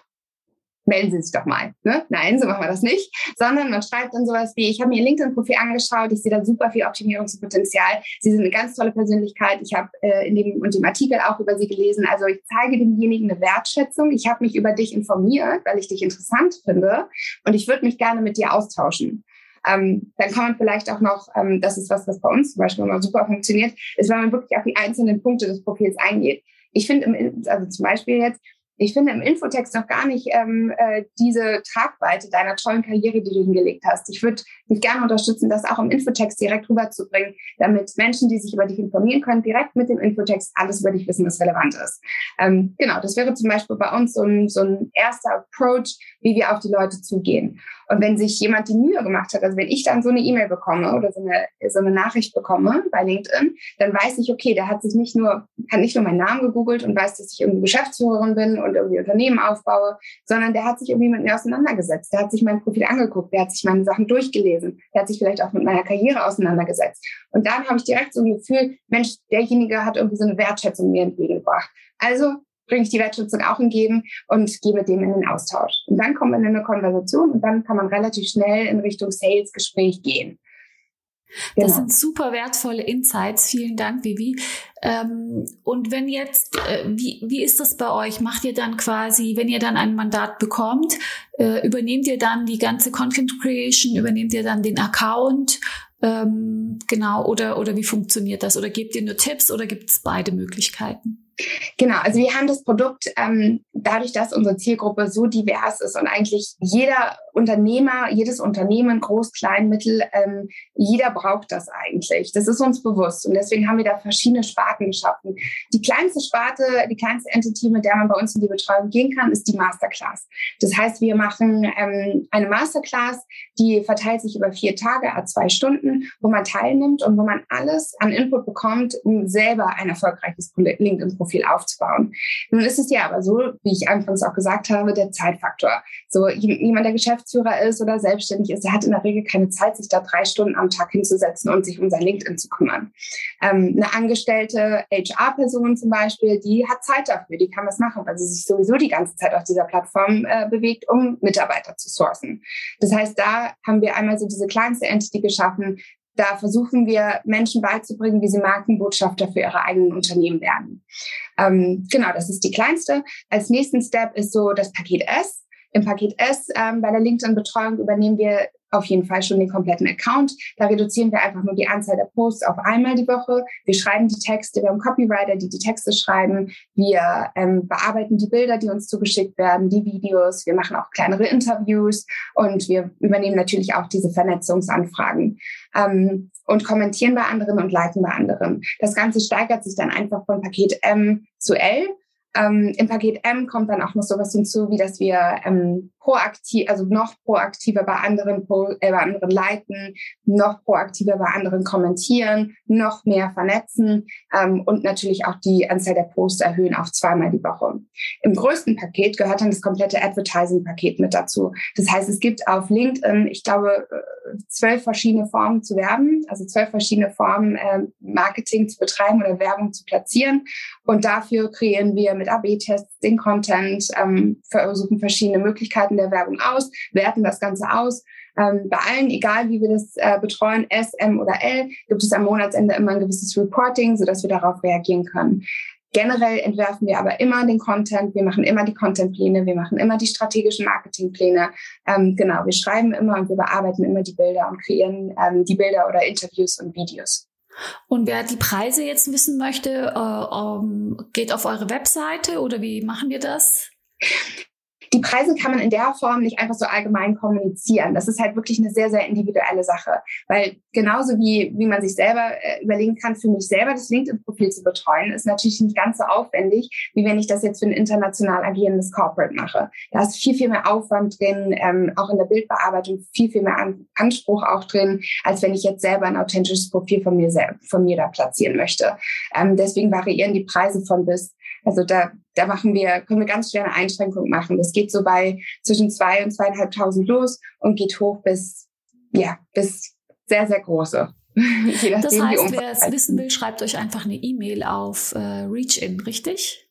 melden Sie sich doch mal. Ne? Nein, so machen wir das nicht, sondern man schreibt dann sowas wie, ich habe mir Ihr LinkedIn-Profil angeschaut, ich sehe da super viel Optimierungspotenzial, Sie sind eine ganz tolle Persönlichkeit, ich habe äh, in dem und dem Artikel auch über Sie gelesen, also ich zeige demjenigen eine Wertschätzung, ich habe mich über dich informiert, weil ich dich interessant finde und ich würde mich gerne mit dir austauschen. Ähm, dann kann man vielleicht auch noch, ähm, das ist was, was bei uns zum Beispiel immer super funktioniert, ist, wenn man wirklich auf die einzelnen Punkte des Profils eingeht. Ich finde, also zum Beispiel jetzt, ich finde im Infotext noch gar nicht ähm, äh, diese Tragweite deiner tollen Karriere, die du hingelegt hast. Ich würde dich gerne unterstützen, das auch im Infotext direkt rüberzubringen, damit Menschen, die sich über dich informieren können, direkt mit dem Infotext alles über dich wissen, was relevant ist. Ähm, genau, das wäre zum Beispiel bei uns so ein, so ein erster Approach, wie wir auf die Leute zugehen. Und wenn sich jemand die Mühe gemacht hat, also wenn ich dann so eine E-Mail bekomme oder so eine, so eine Nachricht bekomme bei LinkedIn, dann weiß ich, okay, der hat sich nicht nur, hat nicht nur meinen Namen gegoogelt und weiß, dass ich irgendwie Geschäftsführerin bin und irgendwie Unternehmen aufbaue, sondern der hat sich irgendwie mit mir auseinandergesetzt. Der hat sich mein Profil angeguckt, der hat sich meine Sachen durchgelesen, der hat sich vielleicht auch mit meiner Karriere auseinandergesetzt. Und dann habe ich direkt so ein Gefühl, Mensch, derjenige hat irgendwie so eine Wertschätzung mir entgegengebracht. Also bringe ich die Wertschätzung auch hingeben und gehe mit dem in den Austausch. Und dann kommt man in eine Konversation und dann kann man relativ schnell in Richtung Sales-Gespräch gehen. Genau. Das sind super wertvolle Insights. Vielen Dank, Vivi. Ähm, und wenn jetzt, äh, wie, wie ist das bei euch? Macht ihr dann quasi, wenn ihr dann ein Mandat bekommt, äh, übernehmt ihr dann die ganze Content Creation, übernehmt ihr dann den Account? Ähm, genau, oder, oder wie funktioniert das? Oder gebt ihr nur Tipps oder gibt es beide Möglichkeiten? Genau, also wir haben das Produkt ähm, dadurch, dass unsere Zielgruppe so divers ist und eigentlich jeder Unternehmer, jedes Unternehmen, groß, klein, mittel, ähm, jeder braucht das eigentlich. Das ist uns bewusst und deswegen haben wir da verschiedene Sparten geschaffen. Die kleinste Sparte, die kleinste Entity, mit der man bei uns in die Betreuung gehen kann, ist die Masterclass. Das heißt, wir machen ähm, eine Masterclass, die verteilt sich über vier Tage, a zwei Stunden, wo man teilnimmt und wo man alles an Input bekommt, um selber ein erfolgreiches LinkedIn Profil aufzubauen. Nun ist es ja aber so, wie ich anfangs auch gesagt habe, der Zeitfaktor. So jemand, der Geschäftsführer ist oder selbstständig ist, der hat in der Regel keine Zeit, sich da drei Stunden am Tag hinzusetzen und sich um sein LinkedIn zu kümmern. Ähm, eine angestellte HR-Person zum Beispiel, die hat Zeit dafür, die kann das machen, weil sie sich sowieso die ganze Zeit auf dieser Plattform äh, bewegt, um Mitarbeiter zu sourcen. Das heißt, da haben wir einmal so diese kleinste Entity geschaffen, da versuchen wir Menschen beizubringen, wie sie Markenbotschafter für ihre eigenen Unternehmen werden. Ähm, genau, das ist die kleinste. Als nächsten Step ist so das Paket S. Im Paket S ähm, bei der LinkedIn-Betreuung übernehmen wir auf jeden Fall schon den kompletten Account. Da reduzieren wir einfach nur die Anzahl der Posts auf einmal die Woche. Wir schreiben die Texte, wir haben Copywriter, die die Texte schreiben. Wir ähm, bearbeiten die Bilder, die uns zugeschickt werden, die Videos. Wir machen auch kleinere Interviews und wir übernehmen natürlich auch diese Vernetzungsanfragen ähm, und kommentieren bei anderen und liken bei anderen. Das Ganze steigert sich dann einfach von Paket M zu L. Ähm, Im Paket M kommt dann auch noch sowas hinzu, wie dass wir ähm, proaktiv, also noch proaktiver bei anderen, äh, bei anderen leiten, noch proaktiver bei anderen kommentieren, noch mehr vernetzen ähm, und natürlich auch die Anzahl der Posts erhöhen auf zweimal die Woche. Im größten Paket gehört dann das komplette Advertising-Paket mit dazu. Das heißt, es gibt auf LinkedIn, ich glaube, äh, zwölf verschiedene Formen zu werben, also zwölf verschiedene Formen, äh, Marketing zu betreiben oder Werbung zu platzieren. Und dafür kreieren wir mit AB-Tests den Content, ähm, versuchen verschiedene Möglichkeiten der Werbung aus, werten das Ganze aus. Ähm, bei allen, egal wie wir das äh, betreuen, S, M oder L, gibt es am Monatsende immer ein gewisses Reporting, sodass wir darauf reagieren können. Generell entwerfen wir aber immer den Content, wir machen immer die Contentpläne, wir machen immer die strategischen Marketingpläne. Ähm, genau, wir schreiben immer und wir bearbeiten immer die Bilder und kreieren ähm, die Bilder oder Interviews und Videos. Und wer die Preise jetzt wissen möchte, äh, um, ähm, geht auf eure Webseite oder wie machen wir das? Die Preise kann man in der Form nicht einfach so allgemein kommunizieren. Das ist halt wirklich eine sehr, sehr individuelle Sache. Weil genauso wie, wie man sich selber äh, überlegen kann, für mich selber das LinkedIn-Profil zu betreuen, ist natürlich nicht ganz so aufwendig, wie wenn ich das jetzt für ein international agierendes Corporate mache. Da ist viel, viel mehr Aufwand drin, ähm, auch in der Bildbearbeitung viel, viel mehr An Anspruch auch drin, als wenn ich jetzt selber ein authentisches Profil von mir, von mir da platzieren möchte. Ähm, deswegen variieren die Preise von bis also da, da machen wir, können wir ganz schwer eine Einschränkung machen. Das geht so bei zwischen zwei und zweieinhalbtausend los und geht hoch bis, ja, bis sehr, sehr große. das heißt, wer es wissen will, schreibt euch einfach eine E-Mail auf äh, ReachIn, richtig?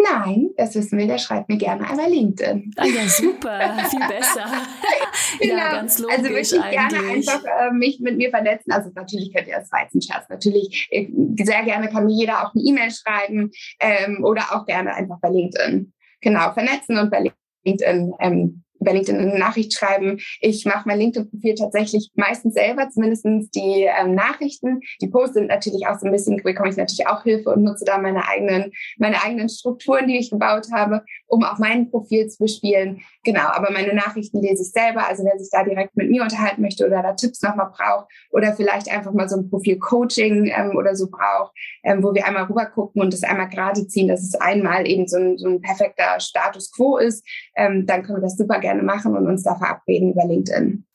Nein, das wissen wir, der schreibt mir gerne einmal LinkedIn. Ah ja, super, viel besser. genau. Ja, ganz logisch Also wirklich eigentlich. gerne einfach äh, mich mit mir vernetzen. Also natürlich könnt ihr das Weizenschatz. Natürlich, äh, sehr gerne kann mir jeder auch eine E-Mail schreiben ähm, oder auch gerne einfach bei LinkedIn. Genau, vernetzen und bei LinkedIn ähm, über LinkedIn eine Nachricht schreiben. Ich mache mein LinkedIn-Profil tatsächlich meistens selber, zumindest die ähm, Nachrichten. Die Posts sind natürlich auch so ein bisschen, bekomme ich natürlich auch Hilfe und nutze da meine eigenen, meine eigenen Strukturen, die ich gebaut habe, um auch mein Profil zu bespielen. Genau, aber meine Nachrichten lese ich selber. Also wer sich da direkt mit mir unterhalten möchte oder da Tipps nochmal braucht oder vielleicht einfach mal so ein Profil-Coaching ähm, oder so braucht, ähm, wo wir einmal rüber gucken und das einmal gerade ziehen, dass es einmal eben so ein, so ein perfekter Status quo ist, ähm, dann können wir das super gerne machen und uns da verabreden über LinkedIn.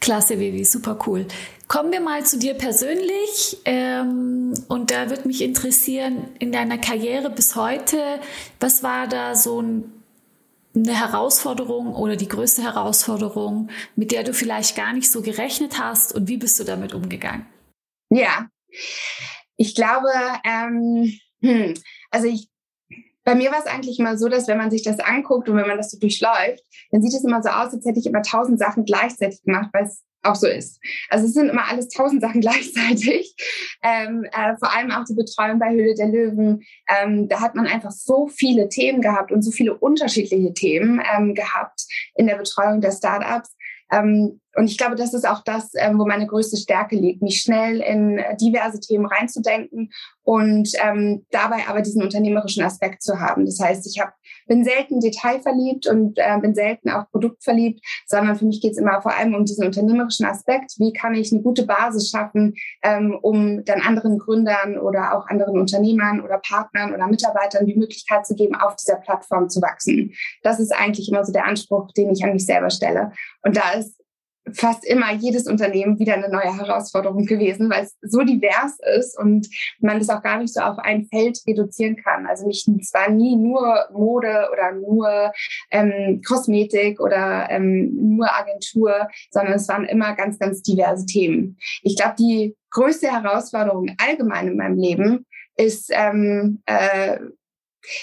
Klasse, Vivi, super cool. Kommen wir mal zu dir persönlich. Ähm, und da würde mich interessieren, in deiner Karriere bis heute, was war da so ein, eine Herausforderung oder die größte Herausforderung, mit der du vielleicht gar nicht so gerechnet hast und wie bist du damit umgegangen? Ja, ich glaube, ähm, hm, also ich bei mir war es eigentlich immer so, dass wenn man sich das anguckt und wenn man das so durchläuft, dann sieht es immer so aus, als hätte ich immer tausend Sachen gleichzeitig gemacht, weil es auch so ist. Also es sind immer alles tausend Sachen gleichzeitig. Ähm, äh, vor allem auch die Betreuung bei Höhle der Löwen. Ähm, da hat man einfach so viele Themen gehabt und so viele unterschiedliche Themen ähm, gehabt in der Betreuung der Startups. Ähm, und ich glaube, das ist auch das, ähm, wo meine größte Stärke liegt, mich schnell in diverse Themen reinzudenken und ähm, dabei aber diesen unternehmerischen Aspekt zu haben. Das heißt, ich hab, bin selten detailverliebt und äh, bin selten auch produktverliebt, sondern für mich geht es immer vor allem um diesen unternehmerischen Aspekt. Wie kann ich eine gute Basis schaffen, ähm, um dann anderen Gründern oder auch anderen Unternehmern oder Partnern oder Mitarbeitern die Möglichkeit zu geben, auf dieser Plattform zu wachsen. Das ist eigentlich immer so der Anspruch, den ich an mich selber stelle. Und da ist fast immer jedes Unternehmen wieder eine neue Herausforderung gewesen, weil es so divers ist und man das auch gar nicht so auf ein Feld reduzieren kann. Also nicht zwar nie nur Mode oder nur ähm, Kosmetik oder ähm, nur Agentur, sondern es waren immer ganz, ganz diverse Themen. Ich glaube, die größte Herausforderung allgemein in meinem Leben ist ähm, äh,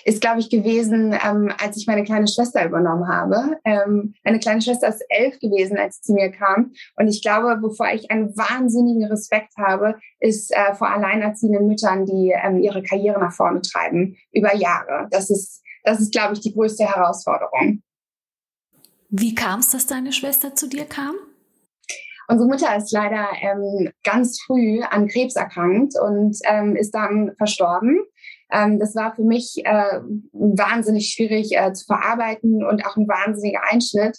ist, glaube ich, gewesen, ähm, als ich meine kleine Schwester übernommen habe. Ähm, meine kleine Schwester ist elf gewesen, als sie zu mir kam. Und ich glaube, wovor ich einen wahnsinnigen Respekt habe, ist äh, vor alleinerziehenden Müttern, die ähm, ihre Karriere nach vorne treiben über Jahre. Das ist, das ist, glaube ich, die größte Herausforderung. Wie kam es, dass deine Schwester zu dir kam? Unsere Mutter ist leider ähm, ganz früh an Krebs erkrankt und ähm, ist dann verstorben. Ähm, das war für mich äh, wahnsinnig schwierig äh, zu verarbeiten und auch ein wahnsinniger Einschnitt.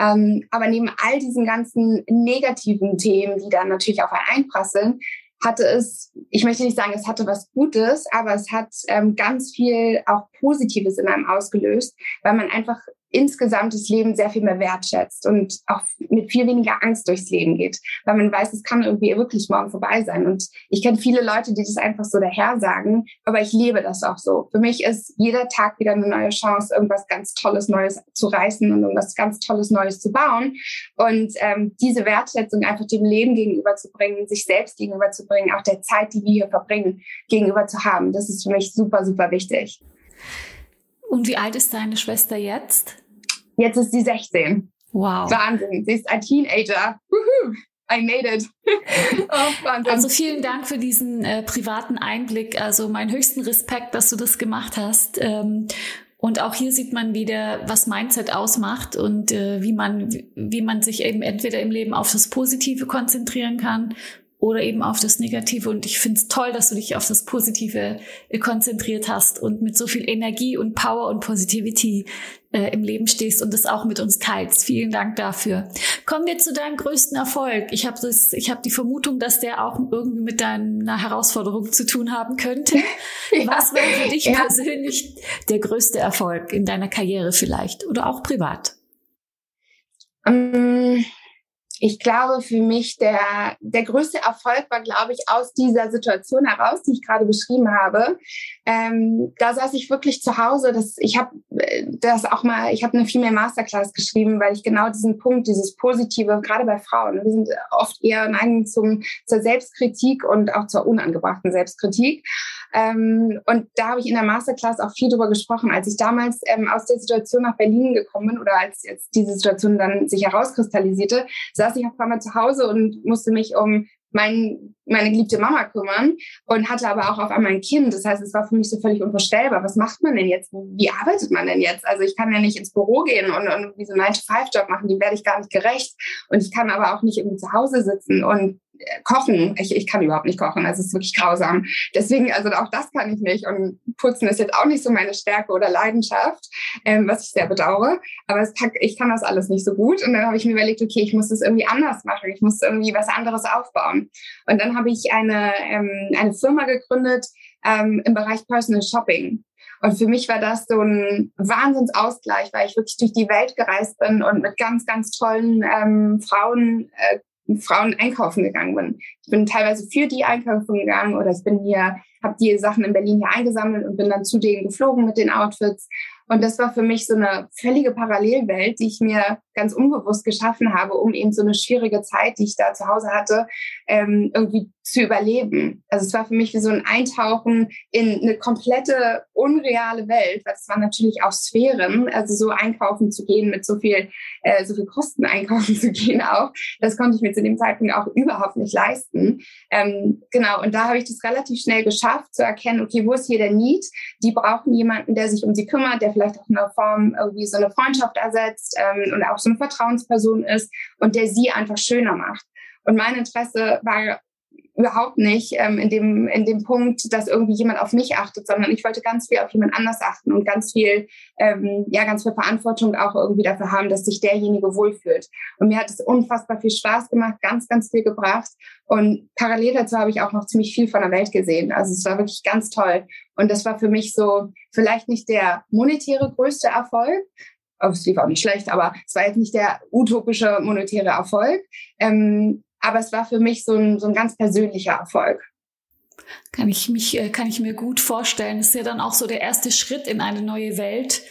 Ähm, aber neben all diesen ganzen negativen Themen, die dann natürlich auf einen einprasseln, hatte es, ich möchte nicht sagen, es hatte was Gutes, aber es hat ähm, ganz viel auch Positives in einem ausgelöst, weil man einfach insgesamt das Leben sehr viel mehr wertschätzt und auch mit viel weniger Angst durchs Leben geht, weil man weiß, es kann irgendwie wirklich morgen vorbei sein. Und ich kenne viele Leute, die das einfach so daher sagen, aber ich lebe das auch so. Für mich ist jeder Tag wieder eine neue Chance, irgendwas ganz Tolles Neues zu reißen und irgendwas ganz Tolles Neues zu bauen. Und ähm, diese Wertschätzung einfach dem Leben gegenüberzubringen, sich selbst gegenüberzubringen, auch der Zeit, die wir hier verbringen, gegenüber zu haben, das ist für mich super, super wichtig. Und wie alt ist deine Schwester jetzt? Jetzt ist sie 16. Wow. Wahnsinn. Sie ist ein Teenager. Woohoo. I made it. oh, also vielen Dank für diesen äh, privaten Einblick. Also meinen höchsten Respekt, dass du das gemacht hast. Ähm, und auch hier sieht man wieder, was Mindset ausmacht und äh, wie man, wie man sich eben entweder im Leben auf das Positive konzentrieren kann oder eben auf das Negative. Und ich finde es toll, dass du dich auf das Positive äh, konzentriert hast und mit so viel Energie und Power und Positivity äh, im Leben stehst und das auch mit uns teilst. Vielen Dank dafür. Kommen wir zu deinem größten Erfolg. Ich habe das, ich habe die Vermutung, dass der auch irgendwie mit deiner Herausforderung zu tun haben könnte. ja, Was war für dich ja. persönlich der größte Erfolg in deiner Karriere vielleicht oder auch privat? Um ich glaube, für mich der, der größte Erfolg war, glaube ich, aus dieser Situation heraus, die ich gerade beschrieben habe. Ähm, da saß ich wirklich zu Hause. Das, ich habe äh, das auch mal, ich habe eine Female Masterclass geschrieben, weil ich genau diesen Punkt, dieses Positive, gerade bei Frauen, wir sind oft eher neigen zum, zur Selbstkritik und auch zur unangebrachten Selbstkritik. Ähm, und da habe ich in der Masterclass auch viel drüber gesprochen. Als ich damals ähm, aus der Situation nach Berlin gekommen bin oder als jetzt diese Situation dann sich herauskristallisierte, saß ich auf einmal zu Hause und musste mich um mein, meine geliebte Mama kümmern und hatte aber auch auf einmal ein Kind. Das heißt, es war für mich so völlig unvorstellbar. Was macht man denn jetzt? Wie arbeitet man denn jetzt? Also ich kann ja nicht ins Büro gehen und, und einen 9-to-5-Job machen, die werde ich gar nicht gerecht. Und ich kann aber auch nicht irgendwie zu Hause sitzen und kochen, ich, ich kann überhaupt nicht kochen, also es ist wirklich grausam. Deswegen, also auch das kann ich nicht. Und putzen ist jetzt auch nicht so meine Stärke oder Leidenschaft, ähm, was ich sehr bedauere, aber es, ich kann das alles nicht so gut. Und dann habe ich mir überlegt, okay, ich muss das irgendwie anders machen, ich muss irgendwie was anderes aufbauen. Und dann habe ich eine, ähm, eine Firma gegründet ähm, im Bereich Personal Shopping. Und für mich war das so ein Wahnsinnsausgleich, weil ich wirklich durch die Welt gereist bin und mit ganz, ganz tollen ähm, Frauen äh, Frauen einkaufen gegangen bin. Ich bin teilweise für die einkaufen gegangen oder ich bin hier, habe die Sachen in Berlin hier eingesammelt und bin dann zu denen geflogen mit den Outfits. Und das war für mich so eine völlige Parallelwelt, die ich mir ganz unbewusst geschaffen habe, um eben so eine schwierige Zeit, die ich da zu Hause hatte, ähm, irgendwie zu überleben. Also es war für mich wie so ein Eintauchen in eine komplette unreale Welt, weil es waren natürlich auch Sphären, also so einkaufen zu gehen mit so viel, äh, so viel Kosten einkaufen zu gehen auch, das konnte ich mir zu dem Zeitpunkt auch überhaupt nicht leisten. Ähm, genau, und da habe ich das relativ schnell geschafft zu erkennen, okay, wo ist hier der Need? Die brauchen jemanden, der sich um sie kümmert, der vielleicht auch in einer Form irgendwie so eine Freundschaft ersetzt ähm, und auch so eine Vertrauensperson ist und der sie einfach schöner macht. Und mein Interesse war überhaupt nicht ähm, in, dem, in dem Punkt, dass irgendwie jemand auf mich achtet, sondern ich wollte ganz viel auf jemand anders achten und ganz viel, ähm, ja, ganz viel Verantwortung auch irgendwie dafür haben, dass sich derjenige wohlfühlt. Und mir hat es unfassbar viel Spaß gemacht, ganz, ganz viel gebracht. Und parallel dazu habe ich auch noch ziemlich viel von der Welt gesehen. Also es war wirklich ganz toll. Und das war für mich so vielleicht nicht der monetäre größte Erfolg, es lief auch nicht schlecht, aber es war jetzt nicht der utopische monetäre Erfolg. Ähm, aber es war für mich so ein, so ein ganz persönlicher Erfolg. Kann ich mich, äh, kann ich mir gut vorstellen. Das ist ja dann auch so der erste Schritt in eine neue Welt.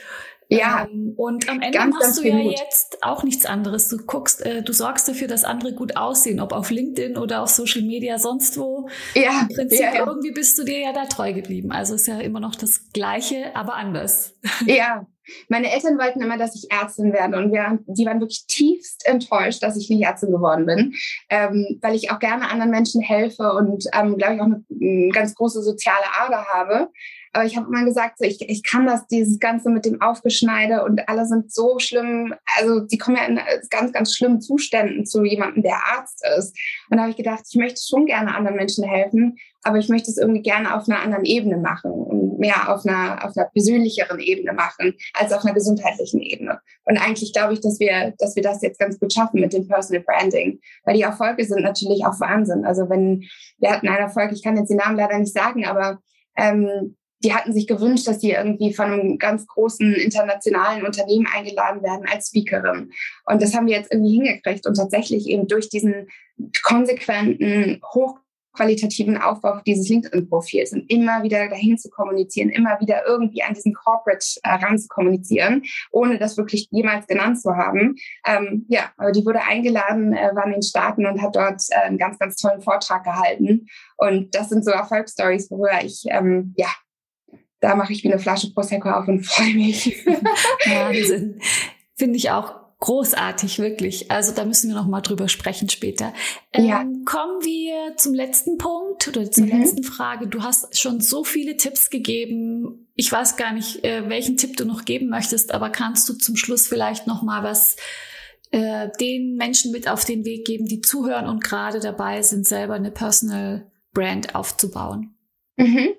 Ja. Ähm, und am Ende ganz, machst ganz du ja gut. jetzt auch nichts anderes. Du guckst, äh, du sorgst dafür, dass andere gut aussehen, ob auf LinkedIn oder auf Social Media, sonst wo. Ja. Im Prinzip ja, ja. irgendwie bist du dir ja da treu geblieben. Also ist ja immer noch das Gleiche, aber anders. Ja, meine Eltern wollten immer, dass ich Ärztin werde und wir, die waren wirklich tiefst enttäuscht, dass ich nicht Ärztin geworden bin, ähm, weil ich auch gerne anderen Menschen helfe und, ähm, glaube ich, auch eine, eine ganz große soziale Ader habe. Aber ich habe immer gesagt, so, ich, ich kann das, dieses Ganze mit dem Aufgeschneide und alle sind so schlimm, also die kommen ja in ganz, ganz schlimmen Zuständen zu jemandem, der Arzt ist. Und da habe ich gedacht, ich möchte schon gerne anderen Menschen helfen, aber ich möchte es irgendwie gerne auf einer anderen Ebene machen und mehr auf einer, auf einer persönlicheren Ebene machen als auf einer gesundheitlichen Ebene. Und eigentlich glaube ich, dass wir, dass wir das jetzt ganz gut schaffen mit dem Personal Branding, weil die Erfolge sind natürlich auch Wahnsinn. Also wenn wir hatten einen Erfolg, ich kann jetzt den Namen leider nicht sagen, aber ähm, die hatten sich gewünscht, dass sie irgendwie von einem ganz großen internationalen Unternehmen eingeladen werden als Speakerin. Und das haben wir jetzt irgendwie hingekriegt und tatsächlich eben durch diesen konsequenten, hochqualitativen Aufbau dieses LinkedIn-Profils und immer wieder dahin zu kommunizieren, immer wieder irgendwie an diesen Corporate äh, ran zu kommunizieren, ohne das wirklich jemals genannt zu haben. Ähm, ja, aber die wurde eingeladen, äh, war in den Staaten und hat dort äh, einen ganz, ganz tollen Vortrag gehalten. Und das sind so Erfolgsstories, worüber ich ähm, ja da mache ich wie eine Flasche Prosecco auf und freue mich. Wahnsinn. Finde ich auch großartig, wirklich. Also da müssen wir noch mal drüber sprechen später. Ähm, ja. Kommen wir zum letzten Punkt oder zur mhm. letzten Frage. Du hast schon so viele Tipps gegeben. Ich weiß gar nicht, äh, welchen Tipp du noch geben möchtest, aber kannst du zum Schluss vielleicht noch mal was äh, den Menschen mit auf den Weg geben, die zuhören und gerade dabei sind, selber eine Personal Brand aufzubauen? Mhm.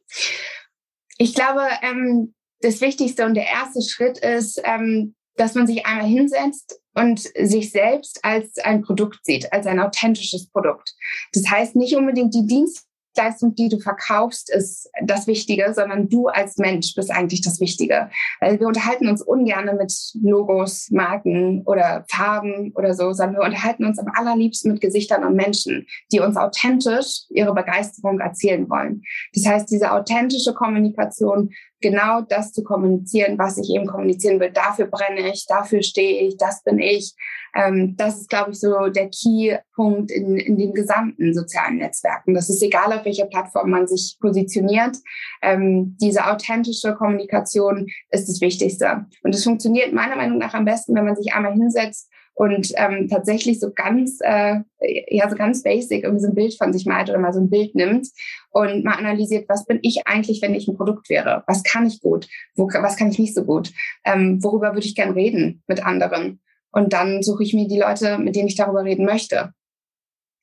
Ich glaube, ähm, das Wichtigste und der erste Schritt ist, ähm, dass man sich einmal hinsetzt und sich selbst als ein Produkt sieht, als ein authentisches Produkt. Das heißt nicht unbedingt die Dienst Dienstleistung, die du verkaufst, ist das Wichtige, sondern du als Mensch bist eigentlich das Wichtige. Weil wir unterhalten uns ungern mit Logos, Marken oder Farben oder so, sondern wir unterhalten uns am allerliebsten mit Gesichtern und Menschen, die uns authentisch ihre Begeisterung erzählen wollen. Das heißt, diese authentische Kommunikation genau das zu kommunizieren, was ich eben kommunizieren will. Dafür brenne ich, dafür stehe ich, das bin ich. Ähm, das ist, glaube ich, so der Key-Punkt in, in den gesamten sozialen Netzwerken. Das ist egal, auf welcher Plattform man sich positioniert. Ähm, diese authentische Kommunikation ist das Wichtigste. Und es funktioniert meiner Meinung nach am besten, wenn man sich einmal hinsetzt und ähm, tatsächlich so ganz, äh, ja, so ganz basic irgendwie so ein Bild von sich malt oder mal so ein Bild nimmt und mal analysiert, was bin ich eigentlich, wenn ich ein Produkt wäre? Was kann ich gut? Wo, was kann ich nicht so gut? Ähm, worüber würde ich gern reden mit anderen? Und dann suche ich mir die Leute, mit denen ich darüber reden möchte.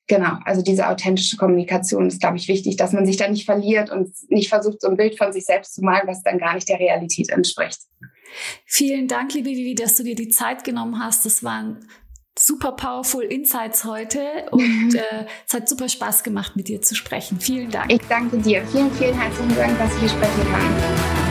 Genau, also diese authentische Kommunikation ist, glaube ich, wichtig, dass man sich da nicht verliert und nicht versucht, so ein Bild von sich selbst zu malen, was dann gar nicht der Realität entspricht. Vielen Dank, liebe Vivi, dass du dir die Zeit genommen hast. Das waren super powerful Insights heute und äh, es hat super Spaß gemacht, mit dir zu sprechen. Vielen Dank. Ich danke dir. Vielen, vielen herzlichen Dank, dass ich hier sprechen kann.